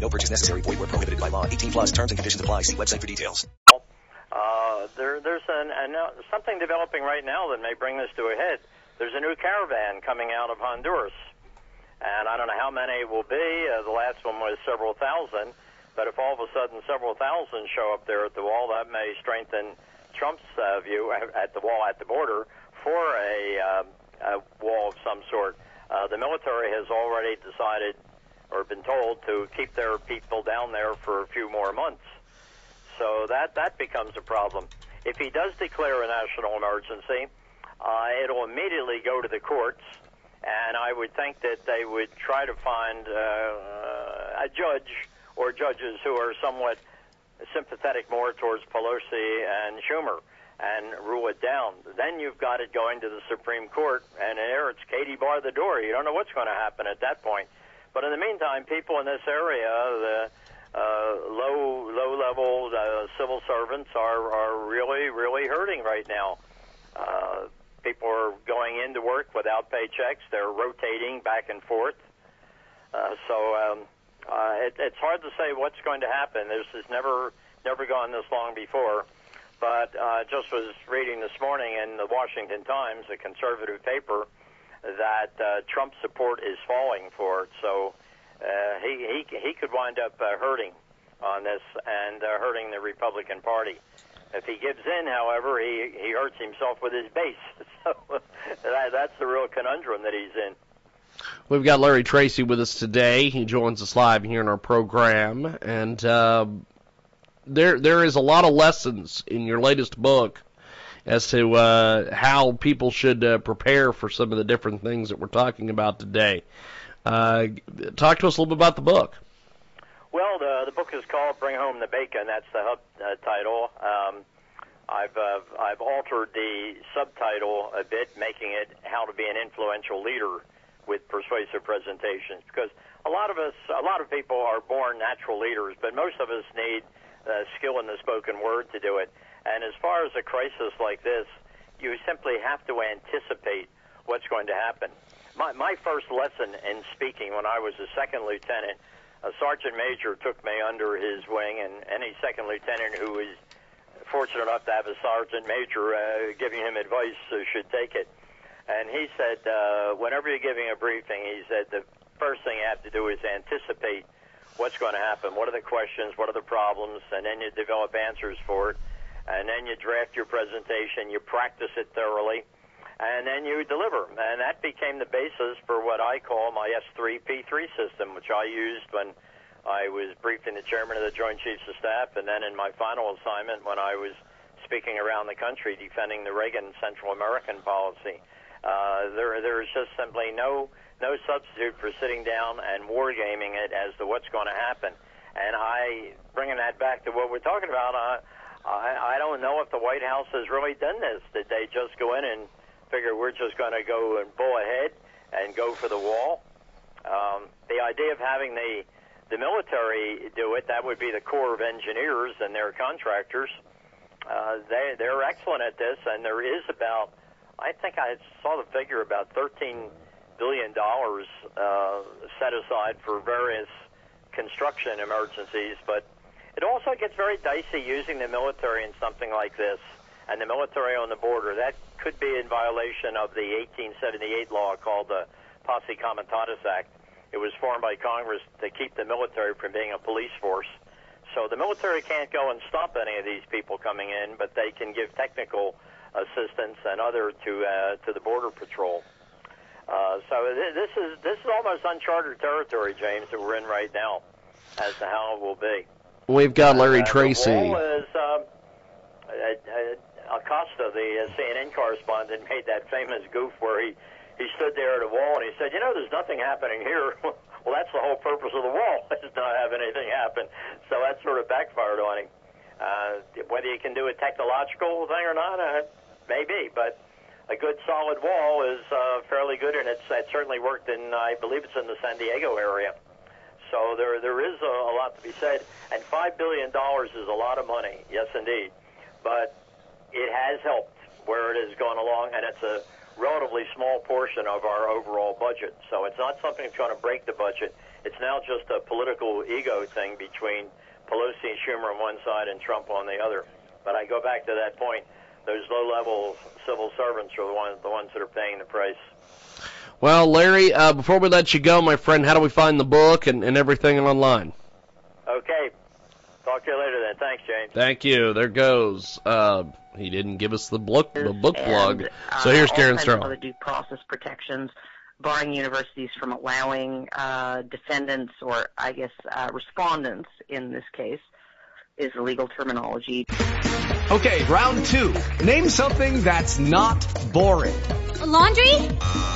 No purchase necessary. Void where prohibited by law. 18 plus terms and conditions apply. See website for details. Uh, there, there's an, an, uh, something developing right now that may bring this to a head. There's a new caravan coming out of Honduras, and I don't know how many will be. Uh, the last one was several thousand, but if all of a sudden several thousand show up there at the wall, that may strengthen Trump's uh, view at the wall at the border for a, uh, a wall of some sort. Uh, the military has already decided or been told to keep their people down there for a few more months. So that that becomes a problem. If he does declare a national emergency, uh, it'll immediately go to the courts, and I would think that they would try to find uh, a judge or judges who are somewhat sympathetic more towards Pelosi and Schumer and rule it down. Then you've got it going to the Supreme Court, and there it's Katie bar the door. You don't know what's going to happen at that point. But in the meantime, people in this area, the uh, low low level uh, civil servants are are really really hurting right now. Uh, people are going into work without paychecks. They're rotating back and forth. Uh, so um, uh, it, it's hard to say what's going to happen. This has never never gone this long before. But uh, just was reading this morning in the Washington Times, a conservative paper, that uh, Trump support is falling for it. So uh, he he he could wind up uh, hurting on this and uh, hurting the Republican Party. If he gives in, however, he he hurts himself with his base. So that, that's the real conundrum that he's in. We've got Larry Tracy with us today. He joins us live here in our program, and uh, there there is a lot of lessons in your latest book as to uh, how people should uh, prepare for some of the different things that we're talking about today. Uh, talk to us a little bit about the book. Well, the the book is called "Bring Home the Bacon." That's the hub uh, title. Um, I've uh, I've altered the subtitle a bit, making it "How to Be an Influential Leader with Persuasive Presentations," because a lot of us, a lot of people are born natural leaders, but most of us need uh, skill in the spoken word to do it. And as far as a crisis like this, you simply have to anticipate what's going to happen. My, my first lesson in speaking when I was a second lieutenant, a sergeant major took me under his wing, and any second lieutenant who is fortunate enough to have a sergeant major uh, giving him advice uh, should take it. And he said, uh, whenever you're giving a briefing, he said the first thing you have to do is anticipate what's going to happen. What are the questions? What are the problems? And then you develop answers for it and then you draft your presentation, you practice it thoroughly, and then you deliver. And that became the basis for what I call my S3P3 system, which I used when I was briefing the chairman of the Joint Chiefs of Staff, and then in my final assignment when I was speaking around the country defending the Reagan Central American policy. Uh, there, there is just simply no no substitute for sitting down and wargaming it as to what's going to happen. And I, bringing that back to what we're talking about, uh, I, I don't know if the White House has really done this. Did they just go in and figure we're just going to go and bull ahead and go for the wall? Um, the idea of having the the military do it, that would be the Corps of Engineers and their contractors. Uh, they they're excellent at this, and there is about I think I saw the figure about 13 billion dollars uh, set aside for various construction emergencies, but it also gets very dicey using the military in something like this, and the military on the border. That could be in violation of the 1878 law called the Posse Comitatus Act. It was formed by Congress to keep the military from being a police force. So the military can't go and stop any of these people coming in, but they can give technical assistance and other to uh, to the border patrol. Uh, so th- this is this is almost uncharted territory, James, that we're in right now, as to how it will be. We've got Larry uh, Tracy. The wall is, um, Acosta, the uh, CNN correspondent, made that famous goof where he, he stood there at a wall and he said, you know, there's nothing happening here. well, that's the whole purpose of the wall, is not have anything happen. So that sort of backfired on him. Uh, whether you can do a technological thing or not, uh, maybe, but a good solid wall is uh, fairly good, and it's it certainly worked in I believe it's in the San Diego area. So there there is a, a lot to be said, and five billion dollars is a lot of money, yes indeed, but it has helped where it has gone along, and it's a relatively small portion of our overall budget. So it's not something that's going to break the budget. It's now just a political ego thing between Pelosi and Schumer on one side and Trump on the other. But I go back to that point those low-level civil servants are the ones the ones that are paying the price. Well, Larry, uh, before we let you go, my friend, how do we find the book and, and everything online? Okay. Talk to you later then. Thanks, James. Thank you. There goes. Uh, he didn't give us the book the book and, plug. Uh, So here's Karen all kinds other due process protections, barring universities from allowing uh, defendants or I guess uh, respondents in this case is the legal terminology. Okay, round two. Name something that's not boring. A laundry?